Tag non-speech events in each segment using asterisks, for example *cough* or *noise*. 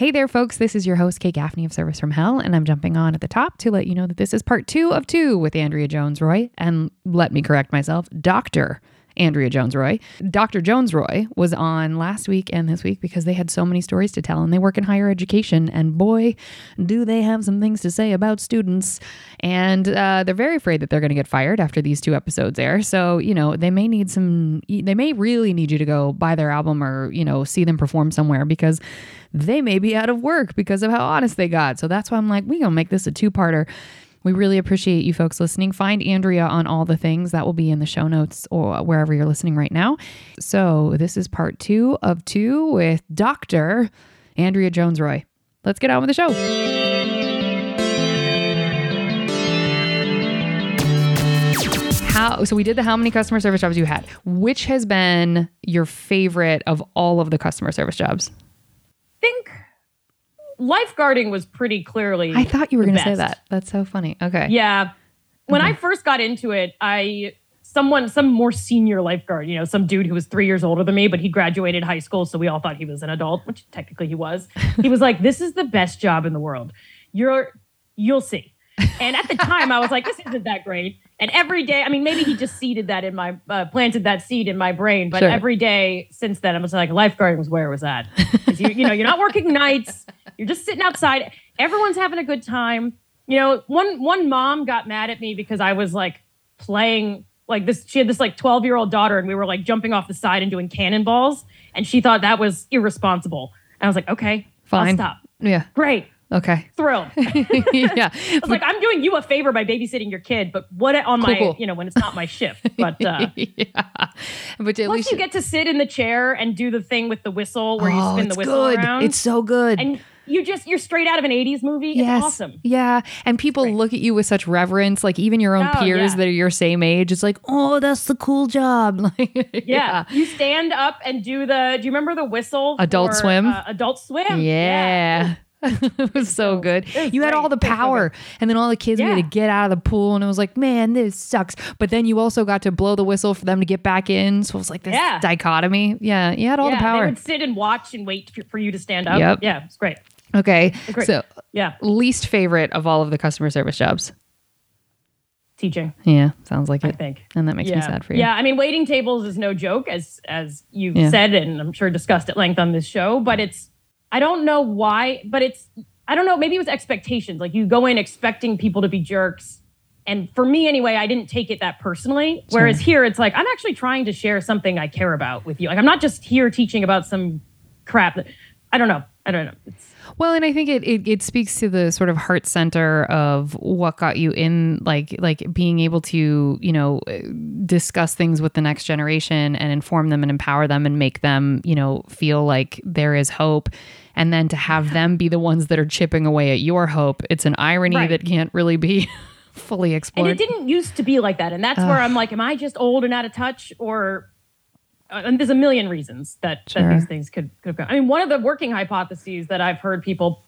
Hey there, folks. This is your host, Kate Gaffney of Service from Hell, and I'm jumping on at the top to let you know that this is part two of two with Andrea Jones Rooy. And let me correct myself, Dr. Andrea Jones Rooy. Dr. Jones Rooy was on last week and this week because they had so many stories to tell and they work in higher education. And boy, do they have some things to say about students. And uh, they're very afraid that they're going to get fired after these two episodes air. So, you know, they may need some, they may really need you to go buy their album or, you know, see them perform somewhere because they may be out of work because of how honest they got. So that's why I'm like, we're going to make this a two parter. We really appreciate you folks listening. Find Andrea on all the things that will be in the show notes or wherever you're listening right now. So, this is part two of two with Dr. Andrea Jones Rooy. Let's get on with the show. How, so we did the how many customer service jobs you had. Which has been your favorite of all of the customer service jobs? think lifeguarding was pretty clearly. I thought you were going to say that. That's so funny. Okay. Yeah. When Mm-hmm. I first got into it, I someone some more senior lifeguard, you know, some dude who was 3 years older than me, but he graduated high school, so we all thought he was an adult, which technically he was. He was like, "This is the best job in the world. You're you'll see." And at the time, I was like, "This isn't that great." And every day, I mean, maybe he just seeded that in my uh, planted that seed in my brain, but Sure. every day since then, I was like, lifeguarding was where it was at. 'Cause You, you know, you're not working nights. You're just sitting outside. Everyone's having a good time. You know, one one mom got mad at me because I was like playing like this. She had this like 12 year old daughter, and we were like jumping off the side and doing cannonballs, and she thought that was irresponsible. And I was like, okay, Fine. I'll stop. Yeah. Great, Okay. thrilled. *laughs* *laughs* Yeah i was like, I'm doing you a favor by babysitting your kid, but what on my, Cool, cool. you know, when it's not my shift. *laughs* But uh, yeah. But at plus, least you get to sit in the chair and do the thing with the whistle where you Oh, spin the whistle good. around. It's so good. and you just you're straight out of an 80s movie. yes. It's awesome. Yeah. And people great. look at you with such reverence, like even your own Oh, peers yeah. that are your same age. It's like, oh, that's the cool job. *laughs* Like, Yeah. You stand up and do the do you remember the whistle? Adult for, Swim? Uh, adult swim. Yeah. *laughs* it was so good. was You had all the. So power. and then all the kids had to get out of the pool. And it was like, man, this sucks. But then you also got to blow the whistle for them to get back in. So it was like this Yeah. dichotomy. Yeah. You had all yeah, the power. They would sit and watch and wait for, for you to stand up. Yep. Yeah, it's great. Okay. Great. So, Yeah. least favorite of all of the customer service jobs. Teaching, Yeah. Sounds like I it. I think. And that makes yeah. me sad for you. Yeah, I mean, waiting tables is no joke, as as you've Yeah. said, and I'm sure discussed at length on this show. But it's I don't know why, but it's I don't know. Maybe it was expectations. Like you go in expecting people to be jerks, and for me anyway, I didn't take it that personally. Whereas here, it's like I'm actually trying to share something I care about with you. Like I'm not just here teaching about some crap. That, I don't know. I don't know. It's, Well, and I think it, it it speaks to the sort of heart center of what got you in, like like being able to you know uh, discuss things with the next generation and inform them and empower them and make them you know feel like there is hope, and then to have them be the ones that are chipping away at your hope. It's an irony Right. that can't really be *laughs* fully explored. and it didn't used to be like that. And that's where I'm like, am I just old and out of touch, or and there's a million reasons that, Sure. that these things could could have gone. I mean, one of the working hypotheses that I've heard people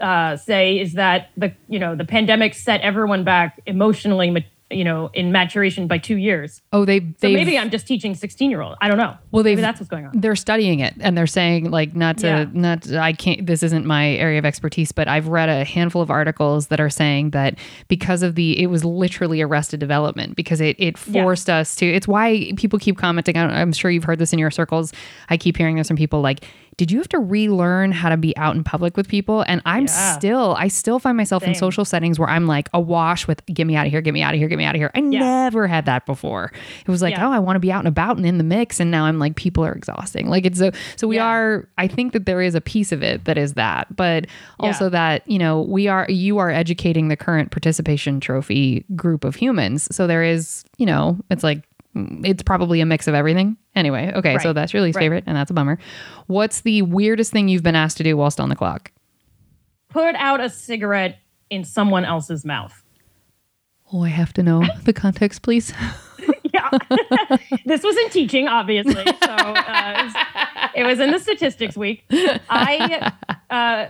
uh, say is that the you know the pandemic set everyone back emotionally, you know, in maturation by two years. oh, they So maybe I'm just teaching 16 year old. I don't know. Well, maybe that's what's going on. they're studying it and they're saying like not to Yeah. not to- I can't this isn't my area of expertise but I've read a handful of articles that are saying that because of the it was literally arrested development because it it Yeah. forced us to it's why people keep commenting I I'm sure you've heard this in your circles I keep hearing this from people like did you have to relearn how to be out in public with people and I'm Yeah. still I still find myself in social settings where I'm like awash with get me out of here get me out of here get me out of here I never had that before it was like Yeah. oh I want to be out and about and in the mix and now I'm like people are exhausting like it's so so we Yeah. are I think that there is a piece of it that is that but also Yeah. that you know we are you are educating the current participation trophy group of humans so there is you know it's like it's probably a mix of everything anyway okay so that's your least Right. favorite and that's a bummer what's the weirdest thing you've been asked to do whilst on the clock Put out a cigarette in someone else's mouth. oh I have to know *laughs* the context please *laughs* yeah. *laughs* this was in teaching, obviously. So uh, it, was, it was in the statistics week. I, uh,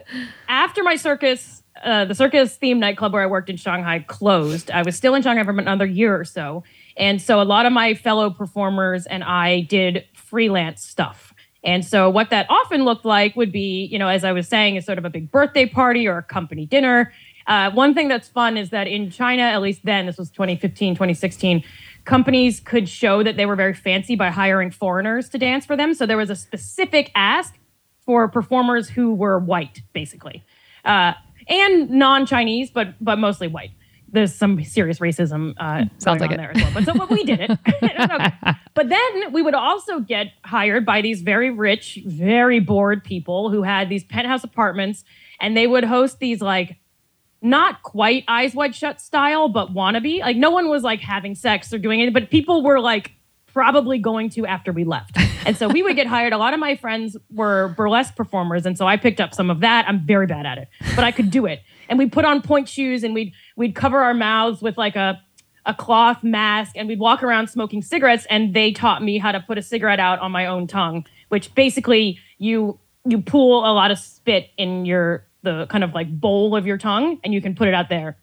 after my circus, uh, the circus themed nightclub where I worked in Shanghai closed. I was still in Shanghai for another year or so. And so a lot of my fellow performers and I did freelance stuff. And so what that often looked like would be, you know, as I was saying, is sort of a big birthday party or a company dinner. Uh, one thing that's fun is that in China, at least then, this was 2015, 2016, companies could show that they were very fancy by hiring foreigners to dance for them. So there was a specific ask for performers who were white, basically, uh, and non-Chinese, but but mostly white. There's some serious racism uh, Sounds going like on it. there as well. But so but we did it. It was okay. But then we would also get hired by these very rich, very bored people who had these penthouse apartments, and they would host these like not quite eyes wide shut style, but wannabe. Like no one was like having sex or doing it, but people were like probably going to after we left. And so we would get hired. A lot of my friends were burlesque performers, and so I picked up some of that. I'm very bad at it, but I could do it. And we put on pointe shoes and we'd we'd cover our mouths with like a a cloth mask and we'd walk around smoking cigarettes and they taught me how to put a cigarette out on my own tongue, which basically you you pool a lot of spit in your the kind of like bowl of your tongue and you can put it out there.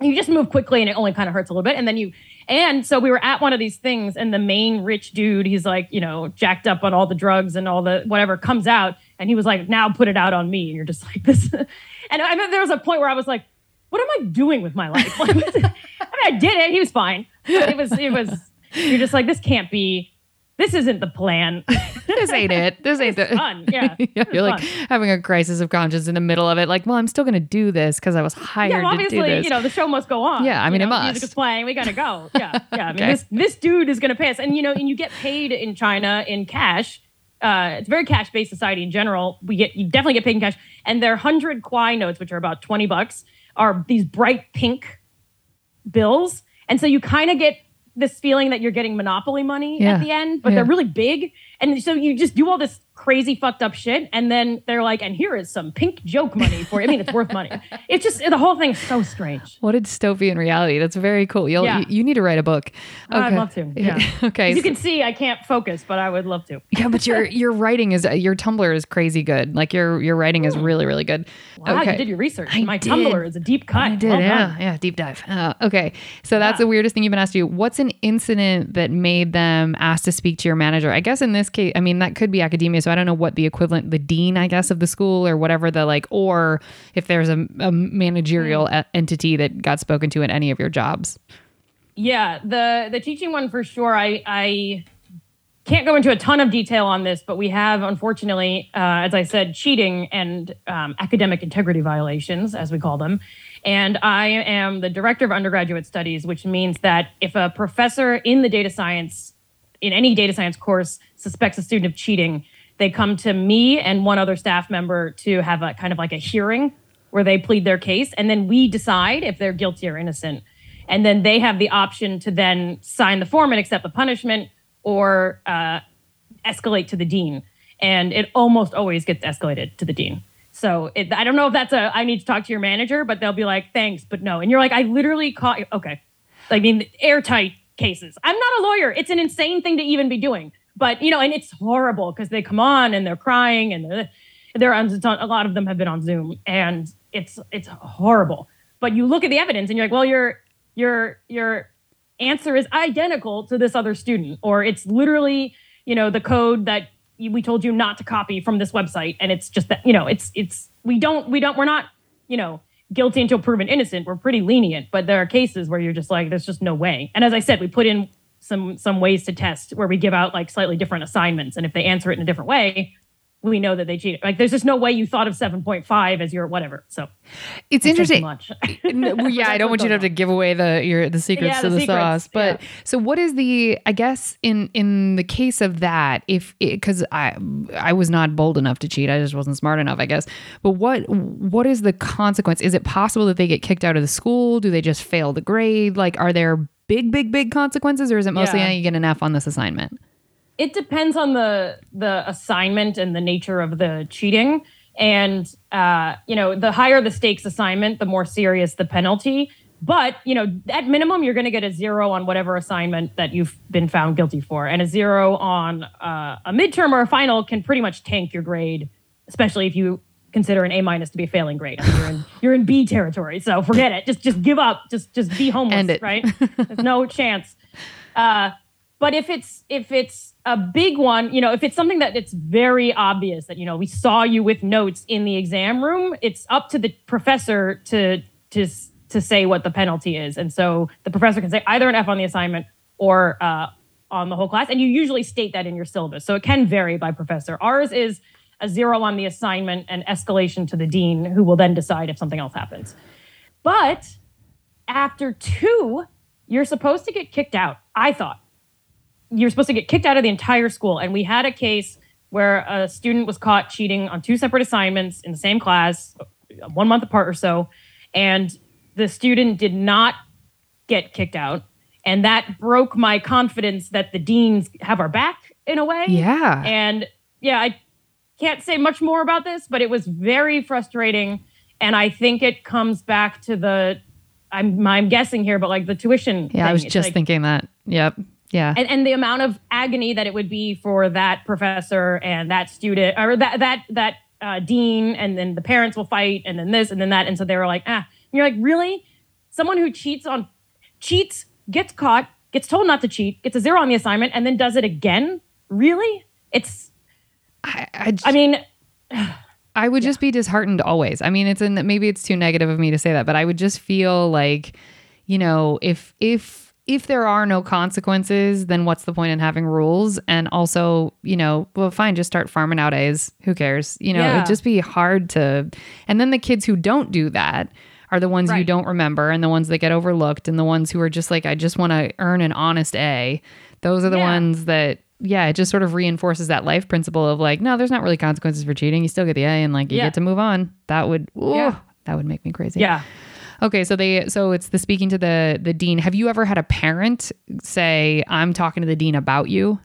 You just move quickly and it only kind of hurts a little bit and then you and so we were at one of these things and the main rich dude he's like you know jacked up on all the drugs and all the whatever comes out and he was like now put it out on me and you're just like this and i remember there was a point where i was like what am i doing with my life like, *laughs* i mean i did it he was fine but it was it was you're just like this can't be this isn't the plan *laughs* this ain't it. This ain't the fun *laughs* yeah Yeah, you're like fun. having a crisis of conscience in the middle of it. Like, well, I'm still going to do this because I was hired yeah, well, to do obviously, this. you know, the show must go on. Yeah, I mean, You it must. Music is playing. We gotta go. Yeah, yeah. I mean, Okay. this this dude is gonna pay us, and you know, and you get paid in China in cash. Uh, it's a very cash based society in general. We get you definitely get paid in cash, and their hundred kuai notes, which are about twenty bucks, are these bright pink bills, and so you kind of get this feeling that you're getting monopoly money Yeah. at the end, but Yeah. they're really big, and so you just do all this crazy fucked up shit, and then they're like, and here is some pink joke money for you. I mean, it's worth money. *laughs* It's just the whole thing's so strange. what a dystopian reality. That's very cool. You'll, Yeah. you, you need to write a book. I'd love to, yeah. *laughs* okay. As you can see, I can't focus, but I would love to. yeah, but your *laughs* your writing is your Tumblr is crazy good. Like your your writing is really really good. Wow, okay. you did your research. I My did. Tumblr is a deep cut. I did, Well yeah, done. yeah, deep dive. Uh, okay, so that's Yeah. the weirdest thing you've been asked to do. What's an incident that made them ask to speak to your manager? I guess in this case, I mean that could be academia, so I don't know what the equivalent, the dean, I guess, of the school or whatever the like, or if there's a, a managerial Hmm. e- entity that got spoken to in any of your jobs. Yeah, the the teaching one for sure. I I can't go into a ton of detail on this, but we have unfortunately, uh, as I said, cheating and um, academic integrity violations, as we call them. And I am the director of undergraduate studies, which means that if a professor in the data science in any data science course suspects a student of cheating, they come to me and one other staff member to have a kind of like a hearing where they plead their case, and then we decide if they're guilty or innocent. And then they have the option to then sign the form and accept the punishment or uh, escalate to the dean. And it almost always gets escalated to the dean. So it, I don't know if that's a I need to talk to your manager, but they'll be like, thanks, but no. And you're like, I literally caught okay. I mean, airtight cases. I'm not a lawyer. It's an insane thing to even be doing. But you know, and it's horrible because they come on and they're crying and they're, they're on a lot of them have been on Zoom and it's it's horrible. But you look at the evidence and you're like, well, your your your answer is identical to this other student, or it's literally you know the code that we told you not to copy from this website, and it's just that you know it's it's we don't we don't we're not you know guilty until proven innocent. We're pretty lenient, but there are cases where you're just like, there's just no way. And as I said, we put in some some ways to test where we give out like slightly different assignments, and if they answer it in a different way, we know that they cheated. Like there's just no way you thought of 7.5 as your whatever. So It's interesting. much. *laughs* No, well, yeah, I don't want you to have to give away the your the secrets Yeah, to the the, secrets, sauce. But yeah. so, what is the? I guess in in the case of that, if because I I was not bold enough to cheat, I just wasn't smart enough, I guess. But what what is the consequence? Is it possible that they get kicked out of the school? Do they just fail the grade? Like, are there big big big consequences, or is it mostly Yeah. "Ah, you get an F on this assignment? it depends on the the assignment and the nature of the cheating and uh, you know the higher the stakes assignment the more serious the penalty but you know at minimum you're going to get a zero on whatever assignment that you've been found guilty for and a zero on uh, a midterm or a final can pretty much tank your grade especially if you consider an a minus to be a failing grade. I mean, you're in *laughs* you're in b territory so forget it. Just just give up. Just just be homeless right? *laughs* There's no chance. Uh, but if it's if it's a big one, you know, if it's something that it's very obvious that you know we saw you with notes in the exam room, it's up to the professor to to to say what the penalty is, and so the professor can say either an F on the assignment or uh, on the whole class, and you usually state that in your syllabus, so it can vary by professor. Ours is a zero on the assignment and escalation to the dean, who will then decide if something else happens. But after two, you're supposed to get kicked out. I thought you're supposed to get kicked out of the entire school. And we had a case where a student was caught cheating on two separate assignments in the same class, one month apart or so. And the student did not get kicked out. And that broke my confidence that the deans have our back in a way. Yeah. And yeah, I can't say much more about this, but it was very frustrating. And I think it comes back to the I'm I'm guessing here, but like the tuition. Yeah, thing. I was It's just like- thinking that. Yep. Yeah. and, and the amount of agony that it would be for that professor and that student or that that that uh, dean and then the parents will fight and then this and then that and so they were like ah and you're like really someone who cheats on cheats gets caught gets told not to cheat gets a zero on the assignment and then does it again really it's I, I, i mean *sighs* I would just be disheartened always. I mean, it's in that maybe it's too negative of me to say that, but I would just feel like, you know, if if if there are no consequences, then what's the point in having rules? And also, you know, well, fine, just start farming out A's. Who cares? You know, Yeah. it'd just be hard to. And then the kids who don't do that are the ones you don't remember, and the ones that get overlooked, and the ones who are just like, I just want to earn an honest A. Those are the Yeah. ones that yeah, it just sort of reinforces that life principle of like, no, there's not really consequences for cheating. You still get the A and like you Yeah. get to move on. That would, ooh, Yeah. that would make me crazy. yeah Okay, so they, so it's the speaking to the the dean. Have you ever had a parent say, "I'm talking to the dean about you"?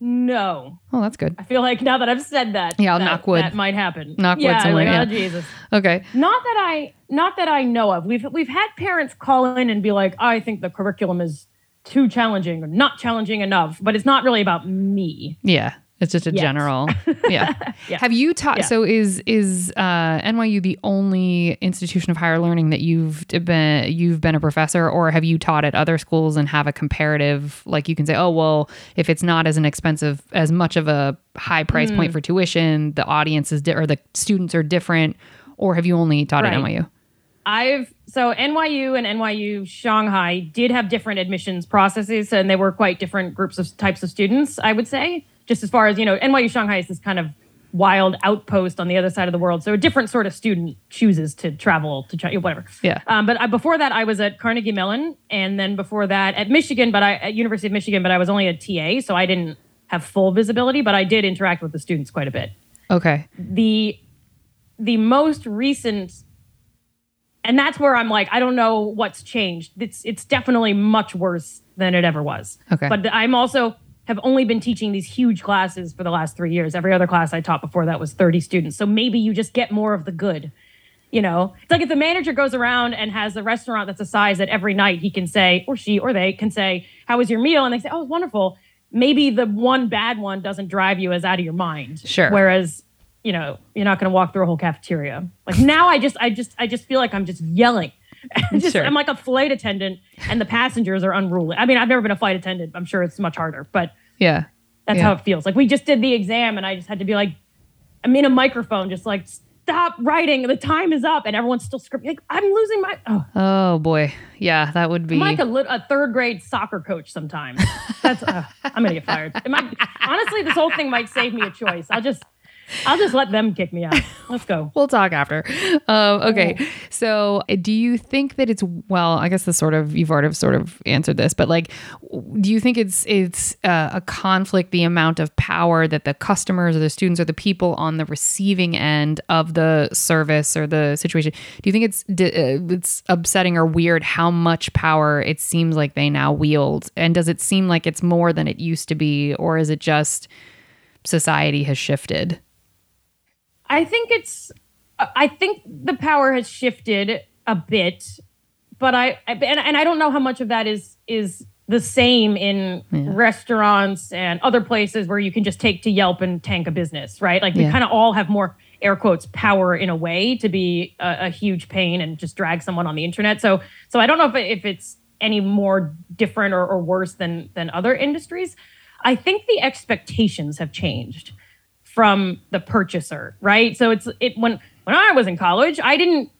no Oh, that's good. i feel like now that i've said that Yeah, I'll that, knock wood. that might happen Knock wood yeah somewhere, like, yeah. oh jesus Okay, not that I not that I know of. We've we've had parents call in and be like, I think the curriculum is too challenging or not challenging enough, but it's not really about me. yeah, it's just a Yes. general. *laughs* Yeah. Yeah. Have you taught? Yeah. So is is uh, NYU the only institution of higher learning that you've been you've been a professor, or have you taught at other schools and have a comparative? Like you can say, oh well, if it's not as an expensive as much of a high price Hmm. point for tuition, the audience is di- or the students are different, or have you only taught at NYU? I've so NYU and NYU Shanghai did have different admissions processes, and they were quite different groups of types of students. I would say, just as far as you know, NYU Shanghai is this kind of wild outpost on the other side of the world, so a different sort of student chooses to travel to China, whatever. Yeah. Um, but I, before that, I was at Carnegie Mellon, and then before that at Michigan, but I at University of Michigan, but I was only a TA, so I didn't have full visibility, but I did interact with the students quite a bit Okay. the the most recent and that's where I'm like I don't know what's changed. It's it's definitely much worse than it ever was. Okay. But I'm also have only been teaching these huge classes for the last 3 years. Every other class I taught before that was 30 students. So maybe you just get more of the good. You know, it's like if the manager goes around and has a restaurant that's a size that every night he can say, or she or they can say, How was your meal? And they say, Oh, it's wonderful. Maybe the one bad one doesn't drive you as out of your mind. Sure. Whereas, you know, you're not going to walk through a whole cafeteria. Like now, I just, I just, I just feel like I'm just yelling. *laughs* just, Sure. I'm like a flight attendant, and the passengers are unruly. I mean, I've never been a flight attendant. I'm sure it's much harder, but Yeah. that's Yeah. how it feels. Like we just did the exam, and I just had to be like, I'm in a microphone, just like stop writing. The time is up, and everyone's still scripting. Like, I'm losing my. Oh, Oh boy. Yeah, that would be. I'm like a, lit- a third grade soccer coach sometimes. That's uh, I'm gonna get fired. It might, honestly, this whole thing might save me a choice. I'll just I'll just let them kick me out. Let's go. *laughs* We'll talk after. Um, okay. So, uh, do you think that it's well? I guess the sort of you've already sort of answered this, but like, do you think it's it's uh, a conflict the amount of power that the customers or the students or the people on the receiving end of the service or the situation? Do you think it's uh, it's upsetting or weird how much power it seems like they now wield, and does it seem like it's more than it used to be, or is it just society has shifted? I think it's. I think the power has shifted a bit, but I I- and, and I don't know how much of that is is the same in restaurants and other places where you can just take to Yelp and tank a business, right? Like we Yeah. kind of all have more air quotes power in a way to be a, a huge pain and just drag someone on the internet. So so I don't know if if it's any more different or, or worse than than other industries. I think the expectations have changed from the purchaser, right? So it's it when when I was in college, I didn't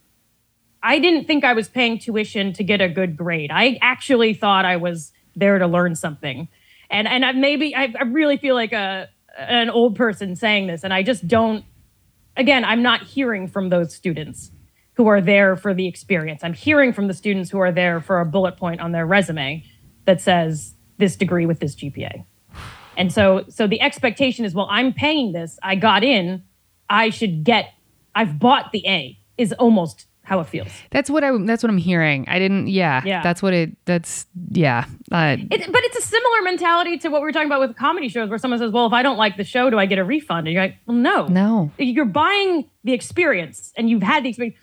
I didn't think I was paying tuition to get a good grade. I actually thought I was there to learn something. And and I maybe I, I really feel like a an old person saying this and I just don't again, I'm not hearing from those students who are there for the experience. I'm hearing from the students who are there for a bullet point on their resume that says this degree with this GPA. And so so the expectation is well, I'm paying this. I got in. I should get I've bought the A is almost how it feels. That's what I. That's what I'm hearing. I didn't. Yeah. Yeah. That's what it. That's yeah. Uh, It, but it's a similar mentality to what we were talking about with comedy shows, where someone says, "Well, if I don't like the show, do I get a refund?" And you're like, "Well, no, no. You're buying the experience, and you've had the experience.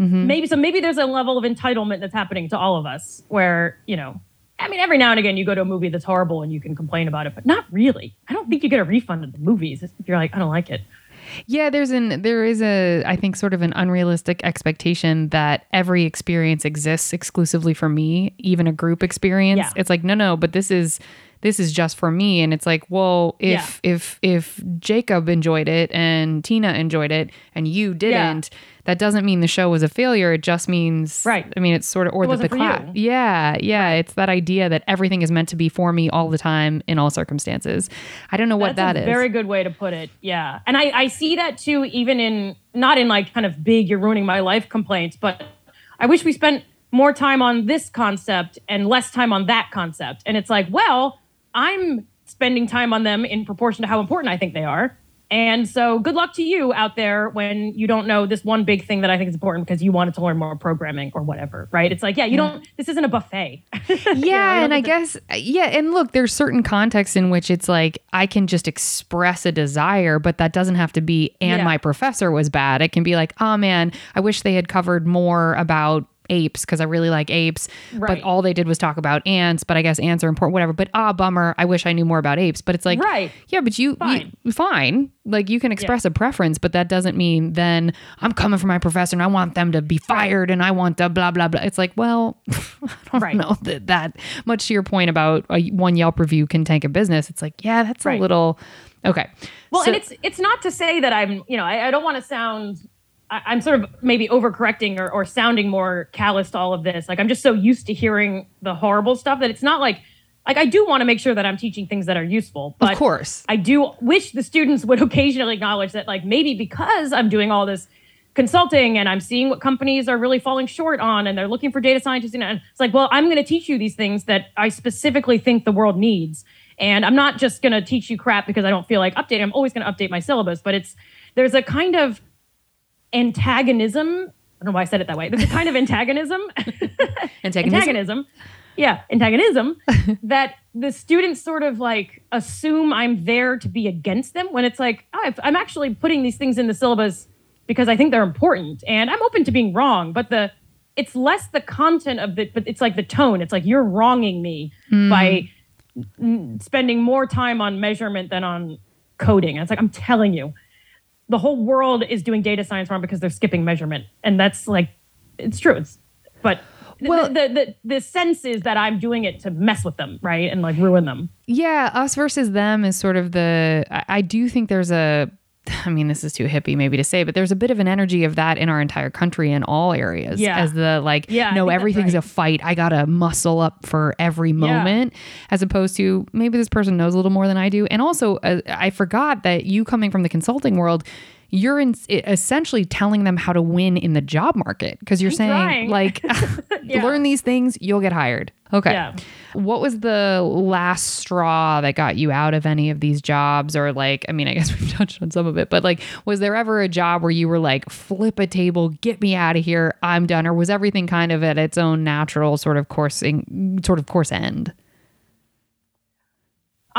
Maybe so. Maybe there's a level of entitlement that's happening to all of us, where you know." I mean, every now and again, you go to a movie that's horrible and you can complain about it, but not really. I don't think you get a refund at the movies if you're like, I don't like it. Yeah, there's an there is a I think sort of an unrealistic expectation that every experience exists exclusively for me, even a group experience. Yeah. It's like no, no, but this is this is just for me and it's like, well, if if if Jacob enjoyed it and Tina enjoyed it and you didn't, that doesn't mean the show was a failure. It just means Right. I mean, it's sort of or that the class. Yeah, yeah, it's that idea that everything is meant to be for me all the time in all circumstances. I don't know what That's that a is. very good way to put it. Yeah. And I, I see that too, even in not in like kind of big, you're ruining my life complaints, but I wish we spent more time on this concept and less time on that concept. And it's like, well, I'm spending time on them in proportion to how important I think they are. And so good luck to you out there when you don't know this one big thing that I think is important because you wanted to learn more programming or whatever, right? It's like, yeah, you don't, this isn't a buffet. *laughs* yeah, you and I guess yeah, and look, there's certain contexts in which it's like I can just express a desire, but that doesn't have to be and Yeah. my professor was bad. It can be like, "Oh man, I wish they had covered more about apes because I really like apes, but all they did was talk about ants, but I guess ants are important whatever. But ah, bummer, I wish I knew more about apes." But it's like, Right. Yeah, but you Fine. you- fine. Like you can express a preference, but that doesn't mean then I'm coming for my professor and I want them to be fired and I want to blah blah blah. It's like, well, *laughs* I don't Right. know that that much to your point about a, one Yelp review can tank a business. It's like, yeah, that's a little okay. Well, So- and it's it's not to say that I'm, you know, I, I don't want to sound. I, I'm sort of maybe overcorrecting or, or sounding more callous to all of this. Like I'm just so used to hearing the horrible stuff that it's not like, like I do want to make sure that I'm teaching things that are useful. But of course. I do wish the students would *laughs* occasionally acknowledge that, like maybe because I'm doing all this consulting and I'm seeing what companies are really falling short on, and they're looking for data scientists, you and it's like, well, I'm going to teach you these things that I specifically think the world needs, and I'm not just going to teach you crap because I don't feel like updating. I'm always going to update my syllabus, but it's there's a kind of antagonism. I don't know why I said it that way. There's a kind of antagonism *laughs* Antagonism. antagonism. Yeah, antagonism *laughs* that the students sort of like assume I'm there to be against them when it's like, oh, I'm actually putting these things in the syllabus because I think they're important and I'm open to being wrong, but the it's less the content of it, but it's like the tone. It's like you're wronging me by mm, spending more time on measurement than on coding. And it's like I'm telling you, the whole world is doing data science wrong because they're skipping measurement, and that's like it's true. It's but Well- well, the, the the sense is that I'm doing it to mess with them, right, and like ruin them. Yeah, us versus them is sort of the. I, I do think there's a. *laughs* I mean, this is too hippie maybe to say, but there's a bit of an energy of that in our entire country in all areas. Yeah. As the like, Yeah, no, everything's right. a fight. I gotta muscle up for every moment, as opposed to maybe this person knows a little more than I do. And also, uh, I forgot that you coming from the consulting world. You're in, essentially telling them how to win in the job market because you're saying trying. like *laughs* *laughs* Yeah. learn these things you'll get hired okay Yeah. what was the last straw that got you out of any of these jobs or like i mean i guess *laughs* we've touched on some of it but like was there ever a job where you were like flip a table get me out of here i'm done or was everything kind of at its own natural sort of coursing sort of course end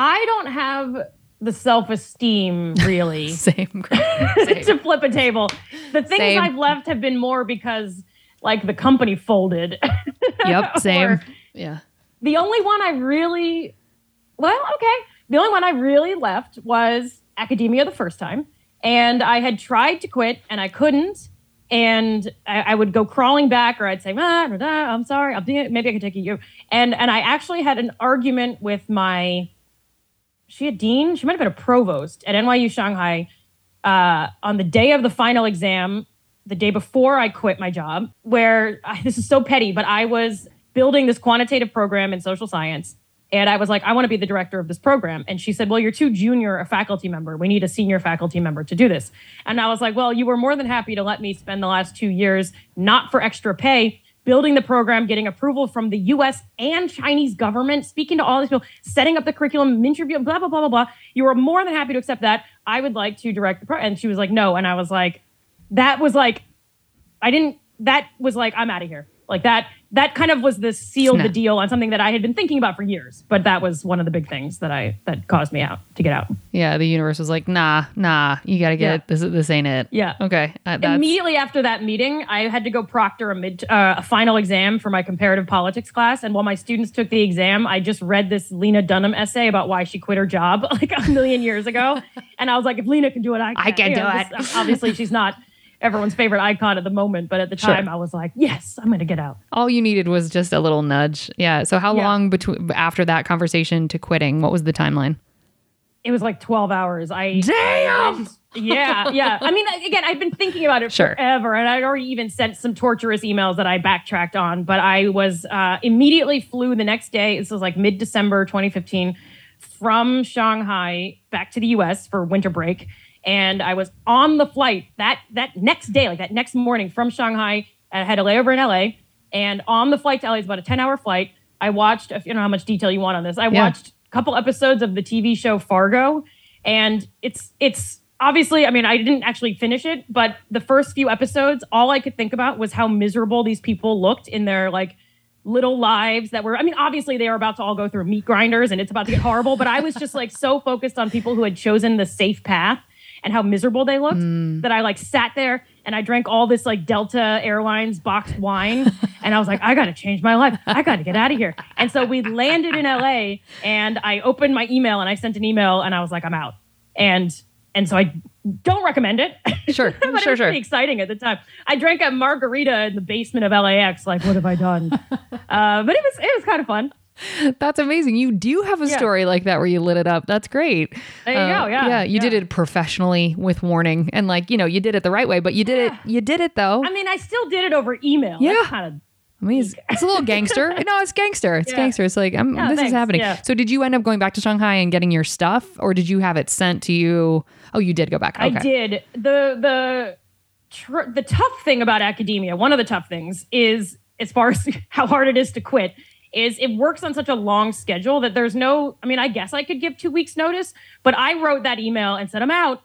I don't have the self esteem *laughs* really *laughs* same, to flip a table. The things Same. I've left have been more because like the company folded. *laughs* yep same yeah The only one I really, well, okay. The only one I really left was academia the first time. And I had tried to quit and I couldn't. and I, I would go crawling back, or I'd say, ah, da, da, "I'm sorry, I'll be, maybe I can take you." And and I actually had an argument with my she a dean, she might have been a provost at NYU Shanghai uh, on the day of the final exam, the day before I quit my job. Where this is so petty, but I was building this quantitative program in social science and I was like, I want to be the director of this program. And she said, Well, you're too junior a faculty member. We need a senior faculty member to do this. And I was like, Well, you were more than happy to let me spend the last two years, not for extra pay, building the program, getting approval from the US and Chinese government, speaking to all these people, setting up the curriculum, interview, blah, blah, blah, blah, blah. You were more than happy to accept that. I would like to direct the program. And she was like, No. And I was like, That was like, I didn't, that was like, I'm out of here. Like that, that kind of was the sealed the deal on something that I had been thinking about for years. But that was one of the big things that I that caused me out to get out. Yeah, the universe was like, nah, nah, you got to get Yeah. it. This, this ain't it. Yeah. Okay. Uh, Immediately after that meeting, I had to go proctor a mid uh, a final exam for my comparative politics class. And while my students took the exam, I just read this Lena Dunham essay about why she quit her job *laughs* like a million years ago. *laughs* and I was like, if Lena can do it, I can. I can You do know, it. this- obviously, she's not everyone's favorite icon at the moment, but at the Sure. time, I was like, yes, I'm going to get out. all you needed was just a little nudge. Yeah. So how Yeah. long between after that conversation to quitting? What was the timeline? It was like 12 hours. I Damn! yeah, yeah. I mean, again, I've been thinking about it Sure. forever, and I'd already even sent some torturous emails that I backtracked on. But I was uh, immediately flew the next day. This was like mid December 2015 from Shanghai back to the U.S. for winter break, and I was on the flight that that next day, like that next morning from Shanghai. I had a layover in LA, and on the flight to LA, it's about a 10 hour flight. I watched, if you know how much detail you want on this, I Yeah. watched a couple episodes of the TV show Fargo, and it's it's obviously, I mean, I didn't actually finish it, but the first few episodes, all I could think about was how miserable these people looked in their like little lives that were I mean, obviously they were about to all go through meat grinders and it's about to get horrible, but I was just like so focused on people who had chosen the safe path and how miserable they looked that I like sat there and I drank all this like Delta Airlines boxed wine *laughs* and I was like, I gotta change my life. I gotta get out of here. And so we landed in LA and I opened my email and I sent an email and I was like, I'm out. And and so I don't recommend it. *laughs* Sure, but sure, it was sure. pretty exciting at the time. I drank a margarita in the basement of LAX. Like, what have I done? *laughs* uh, but it was it was kind of fun. That's amazing. You do have a Yeah. story like that where you lit it up. That's great. There you Uh, go. Yeah, Yeah. You did it professionally with warning and like, you know, you did it the right way, but you did it, you did it though. I mean, I still did it over email. Yeah. That's kind of I mean, it's, it's a little gangster. *laughs* no, it's gangster. It's Yeah. gangster. It's like, I'm, Yeah, this is happening. Yeah. So, did you end up going back to Shanghai and getting your stuff, or did you have it sent to you? Oh, you did go back. Okay. I did. The the tr- the tough thing about academia, one of the tough things is as far as *laughs* how hard it is to quit, is it works on such a long schedule that there's no. I mean, I guess I could give two weeks notice, but I wrote that email and said I'm out.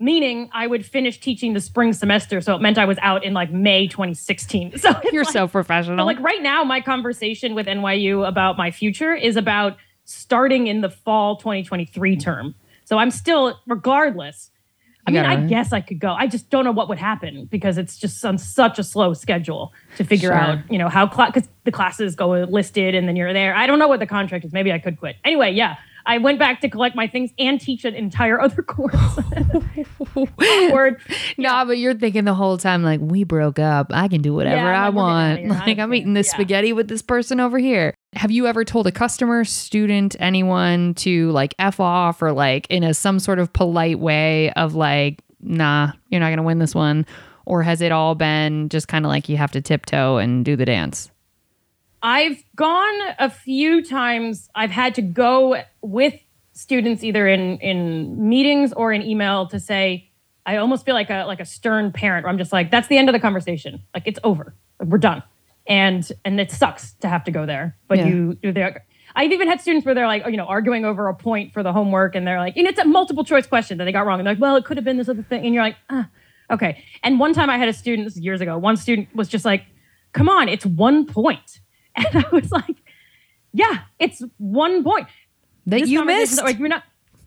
Meaning, I would finish teaching the spring semester, so it meant I was out in like May 2016. *laughs* So You're like, so professional. Like right now, my conversation with NYU about my future is about starting in the fall 2023 term. So I'm still, regardless. I mean, gotta- I guess I could go. I just don't know what would happen because it's just on such a slow schedule to figure Sure. out, you know, how because the classes go listed and then you're there. I don't know what the contract is. Maybe I could quit. Anyway, yeah, I went back to collect my things and teach an entire *laughs* other course. *laughs* Word. Nah, but you're thinking the whole time, like, we broke up. I can do whatever Yeah, I want. *laughs* Like, I'm eating this Yeah. spaghetti with this person over here. Have you ever told a customer, student, anyone to like F off or like in a some sort of polite way of like, nah, you're not going to win this one? Or has it all been just kind of like you have to tiptoe and do the dance? I've gone a few times. I've had to go with students either in in meetings or in email to say, I almost feel like a like a stern parent where I'm just like, that's the end of the conversation. Like it's over. Like, we're done. And and it sucks to have to go there. But Yeah. you you're there. I've even had students where they're like, you know, arguing over a point for the homework, and they're like, and it's a multiple choice question that they got wrong. And they're like, well, it could have been this other thing. And you're like, ah, okay. And one time I had a student, this is years ago, one student was just like, come on, it's one point. *laughs* And I was like, yeah, it's one point. That This you missed. Like, we're not,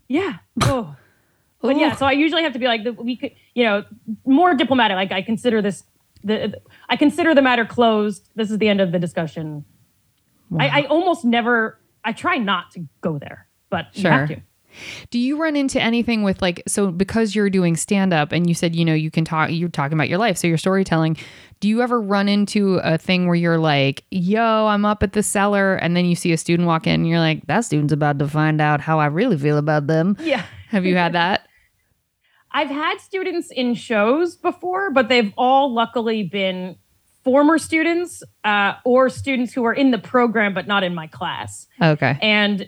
yeah. *laughs* Oh. But yeah, so I usually have to be like, we could, you know, more diplomatic. Like, I consider this, the, I consider the matter closed. This is the end of the discussion. I, I almost never, I try not to go there, but you have to. Do you run into anything with like so because you're doing stand up and you said you know you can talk you're talking about your life so you're storytelling do you ever run into a thing where you're like yo I'm up at the cellar and then you see a student walk in and you're like that student's about to find out how I really feel about them Yeah. have you had that *laughs* I've had students in shows before, but they've all luckily been former students uh, or students who are in the program but not in my class. okay And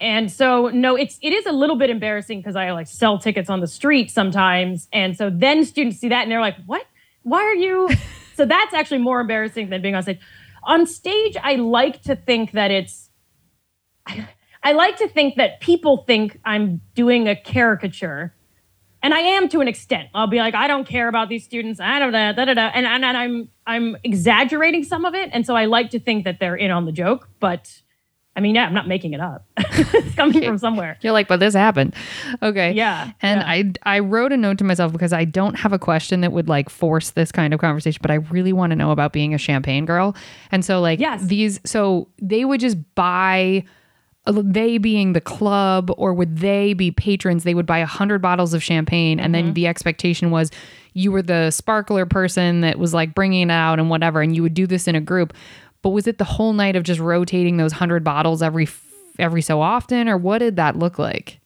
and so no, it's it is a little bit embarrassing because I like sell tickets on the street sometimes, and so then students see that and they're like, "What? Why are you?" *laughs* so that's actually more embarrassing than being on stage. On stage, I like to think that it's. I like to think that people think I'm doing a caricature and I am to an extent. I'll be like, I don't care about these students. I don't know, da, da, da. And, and, and I'm I'm exaggerating some of it, and so I like to think that they're in on the joke. But I mean, yeah, I'm not making it up. *laughs* it's coming from somewhere. *laughs* You're like, but this happened. Okay. Yeah, And yeah. I I wrote a note to myself because I don't have a question that would like force this kind of conversation, but I really want to know about being a champagne girl. And so like Yes. these so they would just buy uh, they being the club or would they be patrons they would buy a hundred bottles of champagne and Mm-hmm. then the expectation was you were the sparkler person that was like bringing it out and whatever and you would do this in a group but was it the whole night of just rotating those hundred bottles every every so often or what did that look like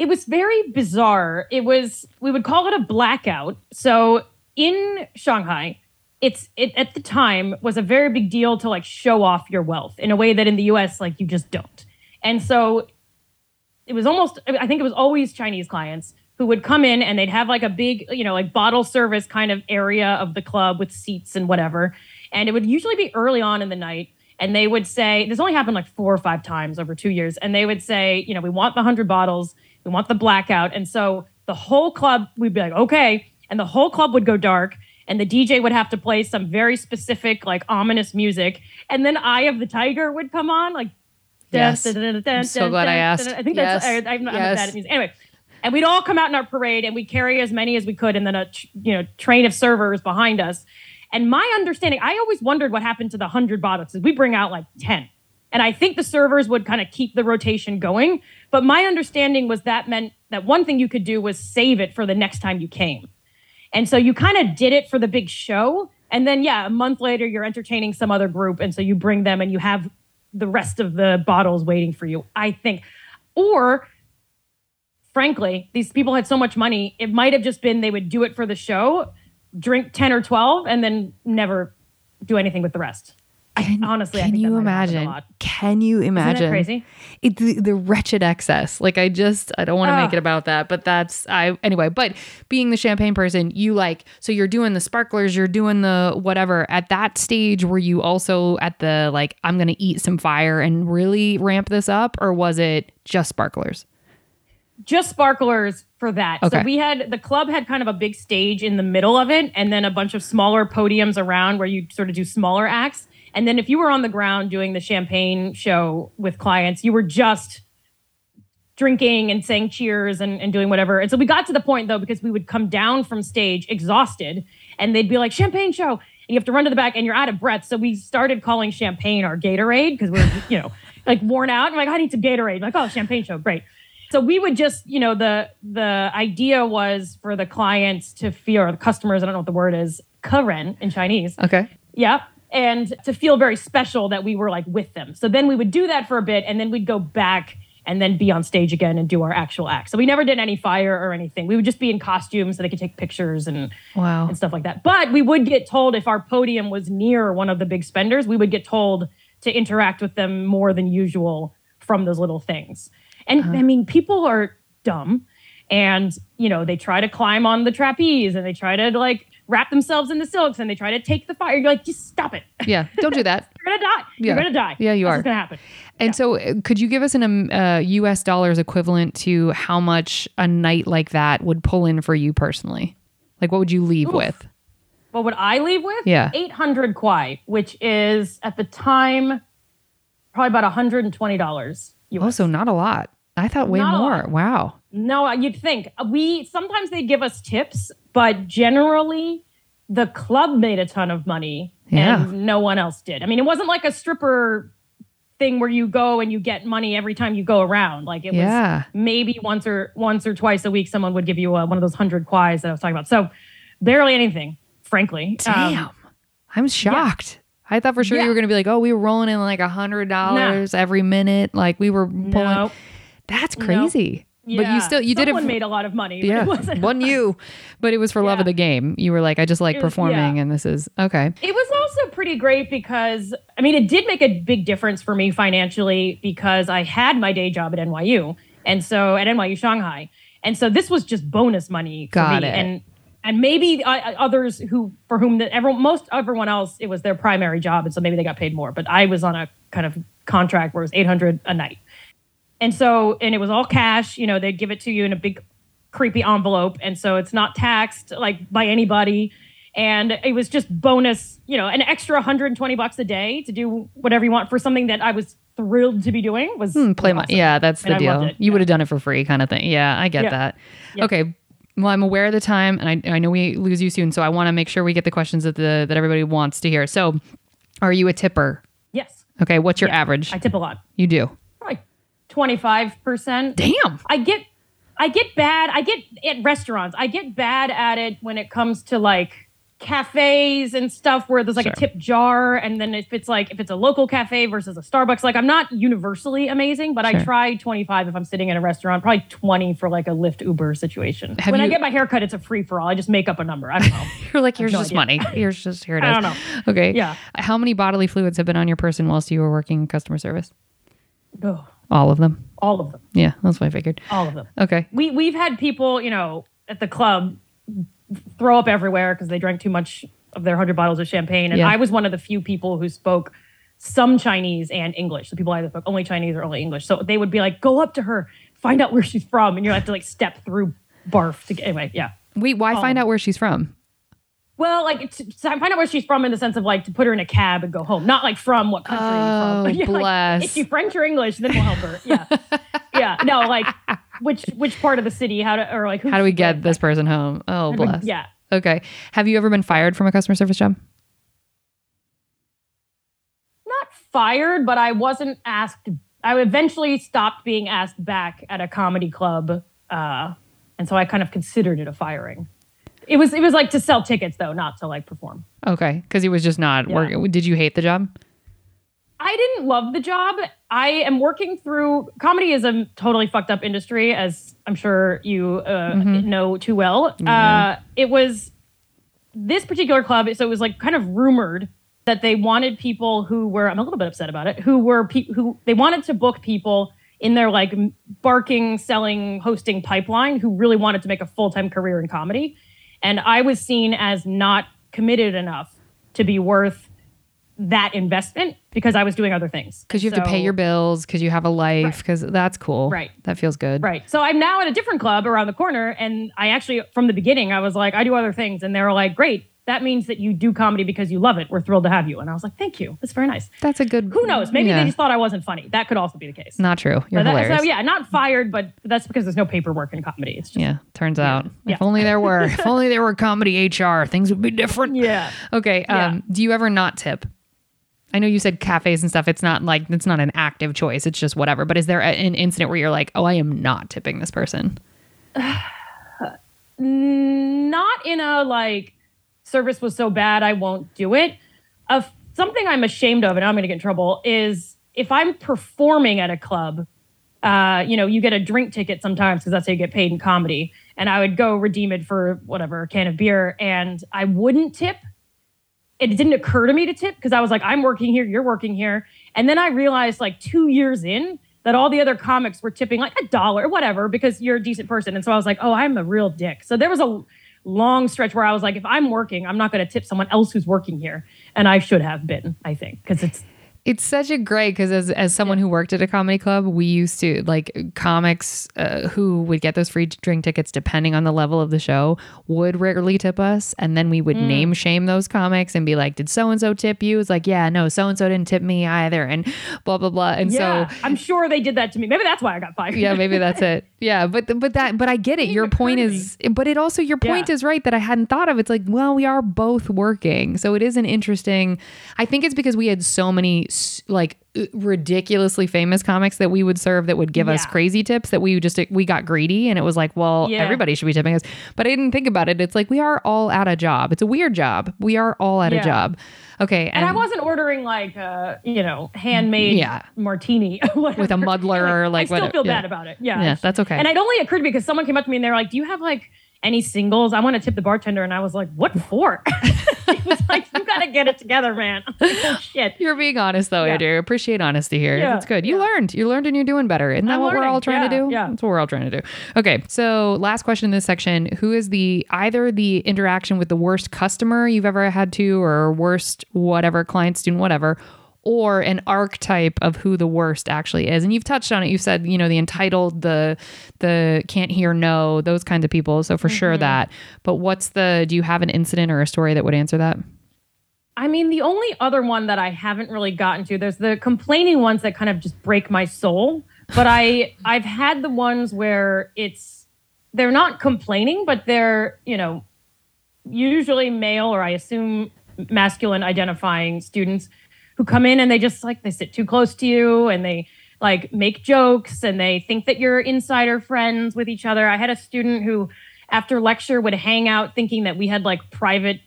it was very bizarre. It was we would call it a blackout. So in Shanghai, it's it at the time was a very big deal to like show off your wealth in a way that in the US like you just don't. And so it was almost I think it was always Chinese clients who would come in and they'd have like a big, you know, like bottle service kind of area of the club with seats and whatever. And it would usually be early on in the night and they would say this only happened like four or five times over 2 years and they would say, you know, we want the 100 bottles, we want the blackout. And so the whole club we'd be like, "Okay." And the whole club would go dark and the DJ would have to play some very specific like ominous music and then Eye of the Tiger would come on like Yes. dun, dun, dun, I'm so glad I asked. I think Yes. that's I, I'm not Yes. bad at music. Anyway, and we'd all come out in our parade and we'd carry as many as we could and then a you know train of servers behind us. And my understanding, I always wondered what happened to the 100 bottles. We bring out like 10. And I think the servers would kind of keep the rotation going. But my understanding was that meant that one thing you could do was save it for the next time you came. And so you kind of did it for the big show. And then, yeah, a month later, you're entertaining some other group. And so you bring them and you have the rest of the bottles waiting for you, I think. Or, frankly, these people had so much money, it might have just been they would do it for the show, drink 10 or 12, and then never do anything with the rest. Can, honestly, I can you might have a imagine? lot. Can you imagine? crazy? It, the, the wretched excess. Like I just, I don't want to make ah. it about that, but that's I anyway. But being the champagne person, you like so you're doing the sparklers, you're doing the whatever. At that stage, were you also at the like I'm gonna eat some fire and really ramp this up, or was it just sparklers? just sparklers for that. Okay. So we had the club had kind of a big stage in the middle of it, and then a bunch of smaller podiums around where you sort of do smaller acts. And then if you were on the ground doing the champagne show with clients, you were just drinking and saying cheers and, and doing whatever. And so we got to the point though, because we would come down from stage exhausted and they'd be like, champagne show. And you have to run to the back and you're out of breath. So we started calling champagne our Gatorade because we're, you know, like worn out. I'm like, I need some Gatorade. I'm like, oh, champagne show, great. So we would just, you know, the the idea was for the clients to feel, or the customers, I don't know what the word is, keren in Chinese. Okay. Yeah. And to feel very special that we were like with them. So then we would do that for a bit and then we'd go back and then be on stage again and do our actual act. So we never did any fire or anything. We would just be in costumes so they could take pictures and, Wow. and stuff like that. But we would get told if our podium was near one of the big spenders, we would get told to interact with them more than usual from those little things. And I mean, people are dumb and, you know, they try to climb on the trapeze and they try to like wrap themselves in the silks and they try to take the fire. You're like, just stop it. Yeah. Don't do that. *laughs* You're gonna die. Yeah. You're gonna die. Yeah, you That's are. Gonna happen? And so, uh, could you give us an um, uh, U.S. dollars equivalent to how much a night like that would pull in for you personally? Like, what would you leave Oof. with? What would I leave with? Yeah. 800 kuai, which is at the time probably about $120 US. Also, not a lot. I thought way Not more. Wow. No, you'd think. We sometimes they give us tips, but generally the club made a ton of money Yeah. and no one else did. I mean, it wasn't like a stripper thing where you go and you get money every time you go around. Like it Yeah. was maybe once or once or twice a week, someone would give you a, one of those hundred kuais that I was talking about. So barely anything, frankly. Um, Damn. I'm shocked. I thought for sure you were going to be like, oh, we were rolling in like a hundred dollars every minute. Like we were pulling. no. That's crazy. But you still, you did it. Someone made a lot of money. yeah. *laughs* One you, but it was for love of the game. You were like, I just like was- performing yeah. and this is okay. It was also pretty great because I mean it did make a big difference for me financially because I had my day job at NYU and so at NYU Shanghai and so this was just bonus money for Got me it. and and maybe uh, others who for whom that everyone most everyone else it was their primary job and so maybe they got paid more but I was on a kind of contract where it was 800 a night and so and it was all cash you know they'd give it to you in a big creepy envelope. And so it's not taxed like by anybody. And it was just bonus you know an extra 120 bucks a day to do whatever you want for something that i was thrilled to be doing was Hmm, play my yeah that's the And deal. you yeah. would have done it for free kind of thing. Yeah i get Yeah. that. Yeah. okay well i'm aware of the time and I, I know we lose you soon so i want to make sure we get the questions that the that everybody wants to hear. So are you a tipper? Yes. Okay what's your average? I tip a lot. You do 25% damn I get I get bad. I get at restaurants. I get bad at it when it comes to like cafes and stuff where there's like Sure. a tip jar and then if it's like if it's a local cafe versus a Starbucks like I'm not universally amazing but Sure. I try 25 if I'm sitting in a restaurant probably 20 for like a Lyft Uber situation. Have when I get my hair cut it's a free for all. I just make up a number. I don't know. *laughs* you're like here's no just idea. money here's just here it is I don't know. okay Yeah. how many bodily fluids have been on your person whilst you were working customer service Ugh, all of them all of them. yeah that's what i figured All of them. okay we we've had people, you know, at the club throw up everywhere because they drank too much of their hundred bottles of champagne. And Yeah. I was one of the few people who spoke some Chinese and English. The people either spoke only Chinese or only English. So they would be like, "Go up to her, find out where she's from," and you have to like step through barf to get. Anyway, yeah. wait why find out where she's from Well, like to, to find out where she's from in the sense of like to put her in a cab and go home, not like from what country Oh, you're from. *laughs* Yeah, like, bless. if she French or English, then we'll help her. Yeah, *laughs* yeah. No, like which which part of the city? How to or like who how do we get this person home oh How do we- bless Yeah. okay have you ever been fired from a customer service job Not fired, but I wasn't asked. I eventually stopped being asked back at a comedy club, uh, and so I kind of considered it a firing. It was it was like to sell tickets though, not to like perform. okay because he was just not Yeah. working did you hate the job I didn't love the job. I am working through comedy is a totally fucked up industry, as I'm sure you uh, know too well. Uh, it was this particular club, so it was like kind of rumored that they wanted people who were. I'm a little bit upset about it. Who were pe- who they wanted to book people in their like barking, selling, hosting pipeline who really wanted to make a full time career in comedy, and I was seen as not committed enough to be worth that investment because I was doing other things. because you have to pay your bills because you have a life because that's cool Right. that feels good Right. So I'm now at a different club around the corner. And I actually, from the beginning, I was like, I do other things. And they were like, great. That means that you do comedy because you love it. We're thrilled to have you. And I was like, thank you. That's very nice. that's a good Who knows? Maybe yeah. they just thought I wasn't funny. That could also be the case. not true you're But that- hilarious so yeah, not fired, but that's because there's no paperwork in comedy. It's just yeah turns out Yeah. if only there were *laughs* if only there were comedy hr things would be different yeah. okay Yeah. um do you ever not tip I know you said cafes and stuff. It's not like it's not an active choice. It's just whatever. But is there an incident where you're like, oh, I am not tipping this person? *sighs* not in a like service was so bad I won't do it. Of something I'm ashamed of, and I'm going to get in trouble is if I'm performing at a club. Uh, you know, you get a drink ticket sometimes because that's how you get paid in comedy. And I would go redeem it for whatever a can of beer, and I wouldn't tip. It didn't occur to me to tip because I was like, I'm working here, you're working here. And then I realized, like two years in, that all the other comics were tipping like a dollar, whatever, because you're a decent person. And so I was like, oh, I'm a real dick. So there was a long stretch where I was like, if I'm working, I'm not going to tip someone else who's working here. And I should have been, I think, because it's It's such a great because as as someone who worked at a comedy club, we used to like comics uh, who would get those free drink tickets depending on the level of the show would rarely tip us, and then we would Mm. name shame those comics and be like, "Did so and so tip you?" It's like, "Yeah, no, so and so didn't tip me either," and blah blah blah. And yeah, so I'm sure they did that to me. Maybe that's why I got fired. yeah, maybe that's it. *laughs* Yeah, but but that but I get it. Didn't Your point is, but it also your point Yeah. is right that I hadn't thought of. It's like, well, we are both working, so it is an interesting. I think it's because we had so many like uh, ridiculously famous comics that we would serve that would give us crazy tips that we just we got greedy and it was like well Yeah. everybody should be tipping us but i didn't think about it it's like we are all at a job it's a weird job we are all at a job okay And I wasn't ordering like uh, you know, handmade Yeah. martini. *laughs* With a muddler or, like, I still whatever- feel yeah. bad about it. Yeah. Yeah, that's okay. And it only occurred to me because someone came up to me and they were like, "Do you have like any singles? I want to tip the bartender." And I was like, "What for?" *laughs* he was like, "You got to get it together, man." Like, oh shit. You're being honest though, Yeah. Andrea. Appreciate honesty here. Yeah, That's good. You yeah. learned. You learned and you're doing better. Isn't that I'm what we're all trying to do? yeah. That's what we're all trying to do. Okay. So last question in this section. Who is the either the interaction with the worst customer you've ever had to or worst whatever client, student, whatever, or an archetype of who the worst actually is? And you've touched on it. You've said, you know, the entitled, the the can't hear no, those kinds of people. So for sure Mm-hmm. that. But what's the do you have an incident or a story that would answer that? I mean, the only other one that I haven't really gotten to, there's the complaining ones that kind of just break my soul. But I *laughs* I've had the ones where it's they're not complaining, but they're, you know, usually male or I assume masculine identifying students who come in and they just like they sit too close to you and they like make jokes and they think that you're insider friends with each other. I had a student who after lecture would hang out thinking that we had like private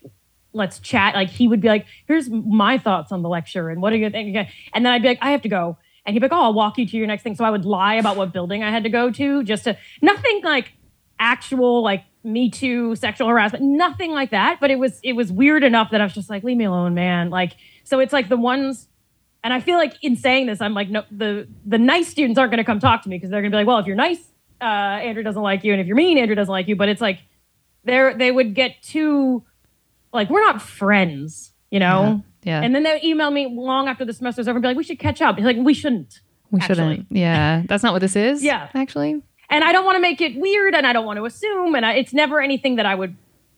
let's chat. Like he would be like, here's my thoughts on the lecture and what do you think? And then I'd be like, I have to go. And he'd be like, oh, I'll walk you to your next thing. So I would lie about what building I had to go to just to nothing like actual like me too sexual harassment, nothing like that. But it was it was weird enough that I was just like, leave me alone, man. Like so it's like the ones and I feel like in saying this, I'm like, no, the the nice students aren't gonna come talk to me because they're gonna be like, well, if you're nice, uh, Andrea doesn't like you, and if you're mean, Andrea doesn't like you. But it's like they're they would get too like we're not friends, you know. Yeah. And then they would email me long after the semester's over and be like, we should catch up. It's like we shouldn't. We actually. shouldn't. Yeah. That's not what this is. Yeah. Actually. And I don't want to make it weird, and I don't want to assume, and I, it's never anything that I would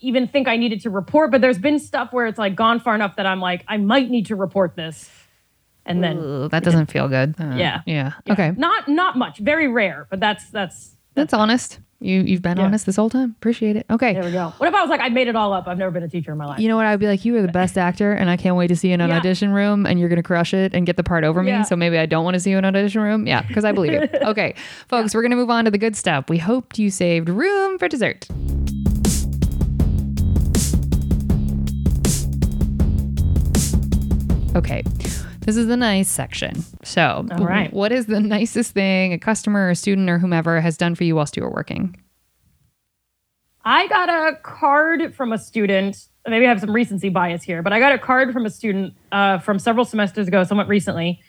even think I needed to report. But there's been stuff where it's like gone far enough that I'm like, I might need to report this, and then Ugh, that doesn't feel good. Uh, Yeah. yeah. yeah. Okay. not not much, very rare, but that's that's That's honest. You you've been Yeah. honest this whole time. Appreciate it. Okay. there we go. What if I was like, I made it all up? I've never been a teacher in my life. You know what? I'd be like, you are the *laughs* best actor, and I can't wait to see you in an Yeah. audition room, and you're gonna crush it and get the part over me. Yeah. So maybe I don't want to see you in an audition room. Yeah, because I believe you. *laughs* Okay, folks, we're gonna move on to the good stuff. We hoped you saved room for dessert. Okay. This is the nice section. So, All right. what is the nicest thing a customer, or a student, or whomever has done for you whilst you were working? I got a card from a student. Maybe I have some recency bias here, but I got a card from a student uh, from several semesters ago, somewhat recently.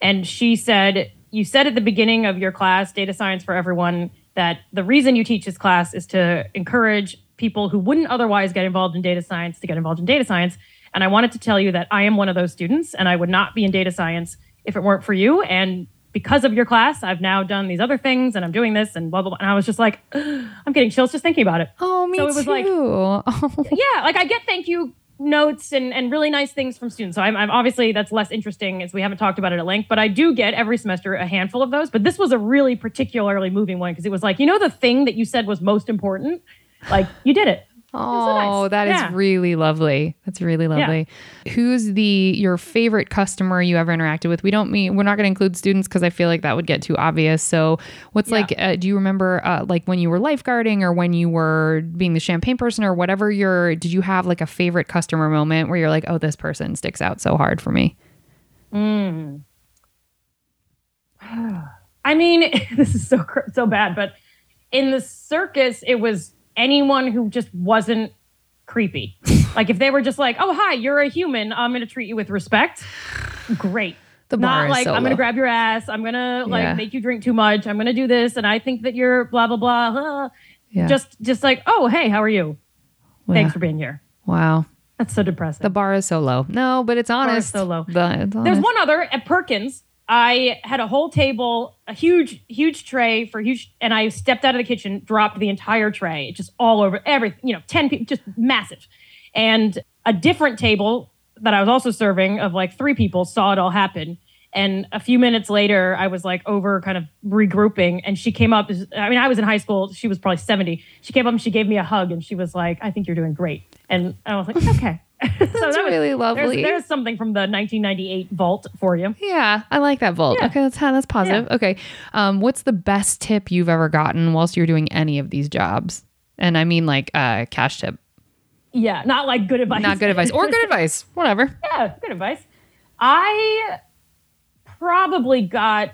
And she said, You said at the beginning of your class, Data Science for Everyone, that the reason you teach this class is to encourage people who wouldn't otherwise get involved in data science to get involved in data science. And I wanted to tell you that I am one of those students and I would not be in data science if it weren't for you. And because of your class, I've now done these other things and I'm doing this and blah, blah, blah. And I was just like, *gasps* I'm getting chills just thinking about it. Oh, me So it was too. like- *laughs* oh. Yeah, like I get thank you notes and, and really nice things from students. So I'm, I'm obviously that's less interesting as we haven't talked about it at length, but I do get every semester a handful of those. But this was a really particularly moving one because it was like, you know, the thing that you said was most important, like you did it. Oh, nice. that is Yeah. really lovely. That's really lovely. Who's the your favorite customer you ever interacted with? We don't mean we're not going to include students because I feel like that would get too obvious. So, what's Yeah. like? Uh, do you remember uh, like when you were lifeguarding or when you were being the champagne person or whatever? Your did you have like a favorite customer moment where you're like, oh, this person sticks out so hard for me? *sighs* I mean, *laughs* this is so cr- so bad, but in the circus, it was anyone who just wasn't creepy. *laughs* like if they were just like, "Oh, hi, you're a human. I'm going to treat you with respect." Great. The bar Not like so I'm going to grab your ass. I'm going to like Yeah. make you drink too much. I'm going to do this, and I think that you're blah blah blah. Yeah. Just just like, "Oh, hey, how are you? Thanks for being here." wow. That's so depressing. The bar is so low. No, but it's bar is honest. so low. The- it's There's one other at Perkins. I had a whole table, a huge, huge tray for huge, and I stepped out of the kitchen, dropped the entire tray, just all over everything, you know, 10 people, just massive. And a different table that I was also serving of like three people saw it all happen. And a few minutes later, I was like over kind of regrouping, and she came up. I mean, I was in high school. She was probably 70. She came up and she gave me a hug, and she was like, I think you're doing great. And I was like, okay. *laughs* so That's really there's, lovely. there's something from the 1998 vault for you. Yeah, I like that vault. Yeah. Okay, that's that's positive. Okay, um, what's the best tip you've ever gotten whilst you're doing any of these jobs? And I mean like uh, cash tip, Yeah, not like good advice. not good advice or good *laughs* advice, whatever. Yeah, good advice. I probably got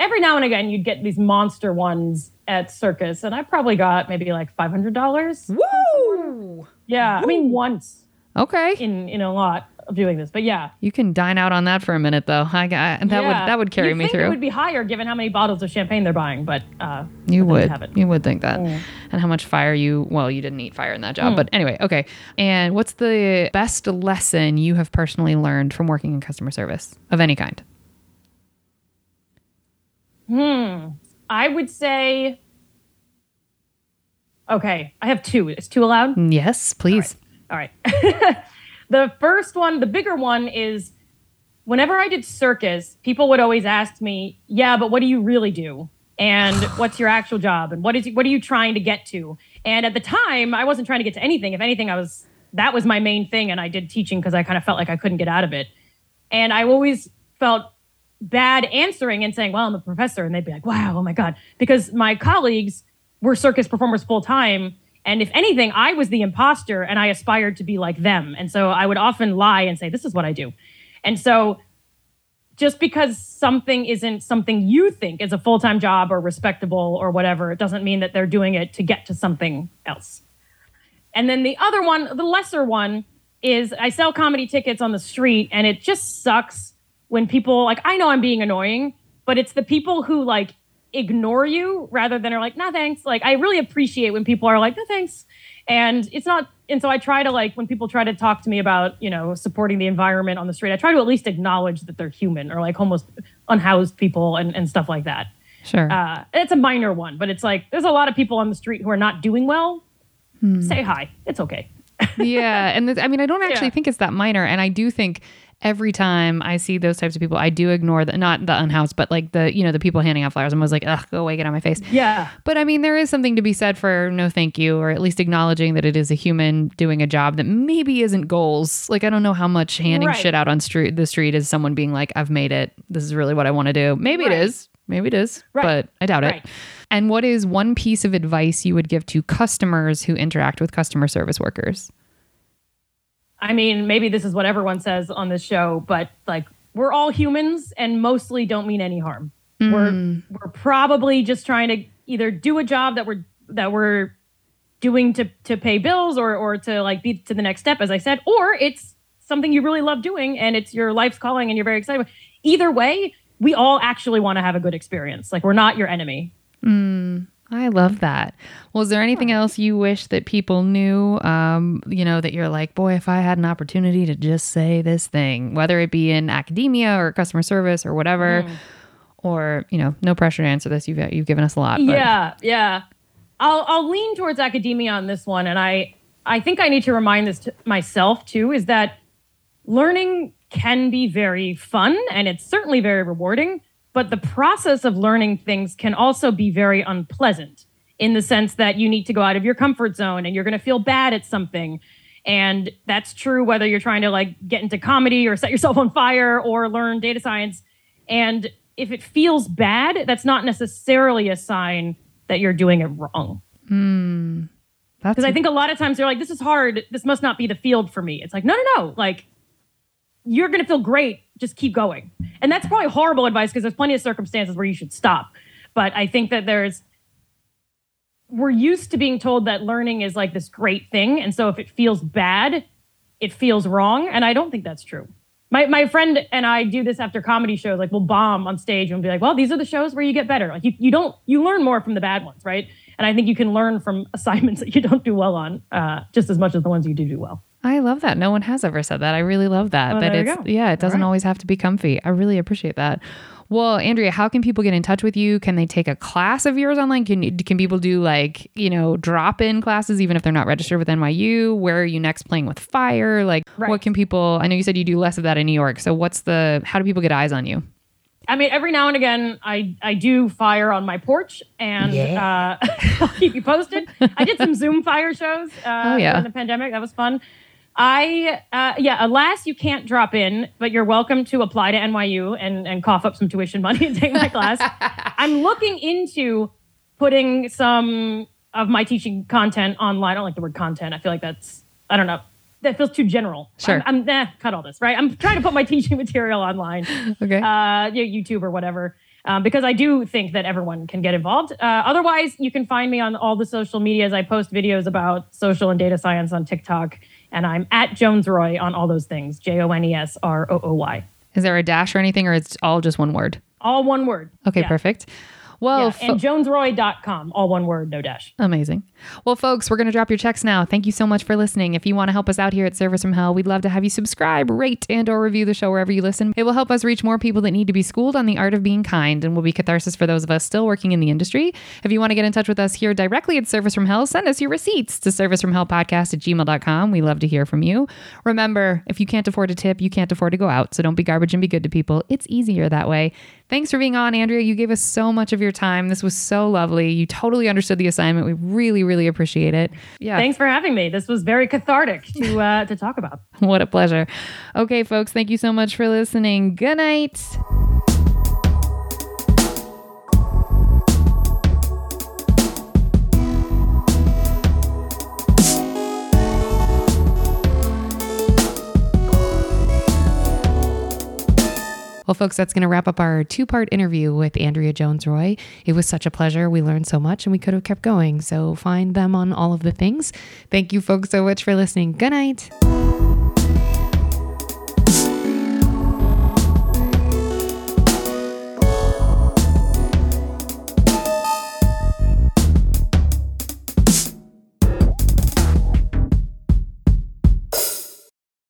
every now and again you'd get these monster ones at circus, and I probably got maybe like five hundred dollars. Woo! Yeah, I mean once Okay, in in a lot of doing this, but yeah, you can dine out on that for a minute though. I, I that would that would carry You'd me think It through. would be higher given how many bottles of champagne they're buying, but uh, You would. have it. You would think that. Mm. And how much fire you, well, you didn't eat fire in that job. But anyway, okay. And what's the best lesson you have personally learned from working in customer service of any kind? Hmm. I would say. Okay, I have two. Is two allowed? Yes, please. All right. *laughs* the first one, the bigger one is whenever I did circus, people would always ask me, "Yeah, but what do you really do? And what's your actual job? And what is what are you trying to get to?" And at the time, I wasn't trying to get to anything. If anything, I was that was my main thing and I did teaching because I kind of felt like I couldn't get out of it. And I always felt bad answering and saying, "Well, I'm a professor," and they'd be like, "Wow, oh my god," because my colleagues were circus performers full time, and if anything, I was the imposter, and I aspired to be like them, and so I would often lie and say, "This is what I do," and so just because something isn't something you think is a full time job or respectable or whatever, it doesn't mean that they're doing it to get to something else. And then the other one, the lesser one, is I sell comedy tickets on the street, and it just sucks when people like I know I'm being annoying, but it's the people who like ignore you rather than are like, no thanks. Like I really appreciate when people are like, no thanks. And it's not and so I try to like when people try to talk to me about, you know, supporting the environment on the street, I try to at least acknowledge that they're human or like homeless unhoused people and, and stuff like that. Sure. Uh, it's a minor one, but it's like there's a lot of people on the street who are not doing well. Say hi. It's okay. yeah. And th- I mean, I don't *laughs* actually Yeah. think it's that minor. And I do think every time I see those types of people, I do ignore the, not the unhoused, but like the, you know, the people handing out flowers. I'm always like, ugh, go away, get out of my face. Yeah. But I mean, there is something to be said for no thank you, or at least acknowledging that it is a human doing a job that maybe isn't goals. Like, I don't know how much handing Right. shit out on street the street is someone being like, I've made it. This is really what I want to do. Maybe Right. it is. Maybe it is. Right. But I doubt it. And what is one piece of advice you would give to customers who interact with customer service workers? I mean, maybe this is what everyone says on this show, but like we're all humans and mostly don't mean any harm. We're hmm. we're probably just trying to either do a job that we're that we're doing to to pay bills or or to like be to the next step, as I said, or it's something you really love doing and it's your life's calling and you're very excited. about. Either way, we all actually want to have a good experience. Like we're not your enemy. Hmm. I love that. Well, is there anything else you wish that people knew? Um, you know, that you're like, boy, if I had an opportunity to just say this thing, whether it be in academia or customer service or whatever, or you know, no pressure to answer this. You've you've given us a lot. But Yeah, yeah. I'll I'll lean towards academia on this one, and I I think I need to remind this to myself too is that learning can be very fun and it's certainly very rewarding, but the process of learning things can also be very unpleasant in the sense that you need to go out of your comfort zone and you're going to feel bad at something. And that's true whether you're trying to like get into comedy or set yourself on fire or learn data science. And if it feels bad, that's not necessarily a sign that you're doing it wrong. Hmm. that's Because I think a lot of times they're like, this is hard. This must not be the field for me. It's like, no, no, no. Like, you're going to feel great. Just keep going. And that's probably horrible advice because there's plenty of circumstances where you should stop. But I think that there's, we're used to being told that learning is like this great thing. And so if it feels bad, it feels wrong. And I don't think that's true. My, my friend and I do this after comedy shows. Like we'll bomb on stage and be like, well, these are the shows where you get better. Like you, you don't, you learn more from the bad ones, right? And I think you can learn from *laughs* assignments that you don't do well on uh, just as much as the ones you do do well. I love that. No one has ever said that. I really love that. Oh, that there you it's go. yeah, it doesn't right. always have to be comfy. I really appreciate that. Well, Andrea, how can people get in touch with you? Can they take a class of yours online? Can can people do like, you know, drop-in classes even if they're not registered with NYU? Where are you next playing with fire? Like what can people I know you said you do less of that in New York. So what's the how do people get eyes on you? I mean, every now and again, I, I do fire on my porch, and uh, *laughs* I'll keep you posted. I did some Zoom fire shows uh, Oh, yeah. during the pandemic. That was fun. I, uh, yeah, alas, you can't drop in, but you're welcome to apply to NYU and, and cough up some tuition money and take my class. *laughs* I'm looking into putting some of my teaching content online. I don't like the word content. I feel like that's, I don't know, that feels too general. Sure. I'm, I'm eh, cut all this, right? I'm trying to put my *laughs* teaching material online, *laughs* Okay. uh, YouTube or whatever. Um, because I do think that everyone can get involved. Uh, otherwise, you can find me on all the social medias. I post videos about social and data science on TikTok, and I'm at Jones Rooy on all those things. J O N E S R O O Y. Is there a dash or anything, or it's all just one word? All one word. Okay, Yeah. perfect. Well, Yeah, fo- and jonesrooy.com, all one word, no dash. Amazing. Well, folks, we're going to drop your checks now. Thank you so much for listening. If you want to help us out here at Service from Hell, we'd love to have you subscribe, rate, and or review the show wherever you listen. It will help us reach more people that need to be schooled on the art of being kind and will be catharsis for those of us still working in the industry. If you want to get in touch with us here directly at Service from Hell, send us your receipts to servicefromhellpodcast at gmail.com. We love to hear from you. Remember, if you can't afford a tip, you can't afford to go out. So don't be garbage and be good to people. It's easier that way. Thanks for being on, Andrea. You gave us so much of your time. This was so lovely. You totally understood the assignment. We really, really appreciate it. Yeah. Thanks for having me. This was very cathartic to uh, to talk about. *laughs* What a pleasure. Okay, folks, thank you so much for listening. Good night. Well, folks, that's going to wrap up our two part interview with Andrea Jones Rooy. It was such a pleasure. We learned so much and we could have kept going. So find them on all of the things. Thank you, folks, so much for listening. Good night.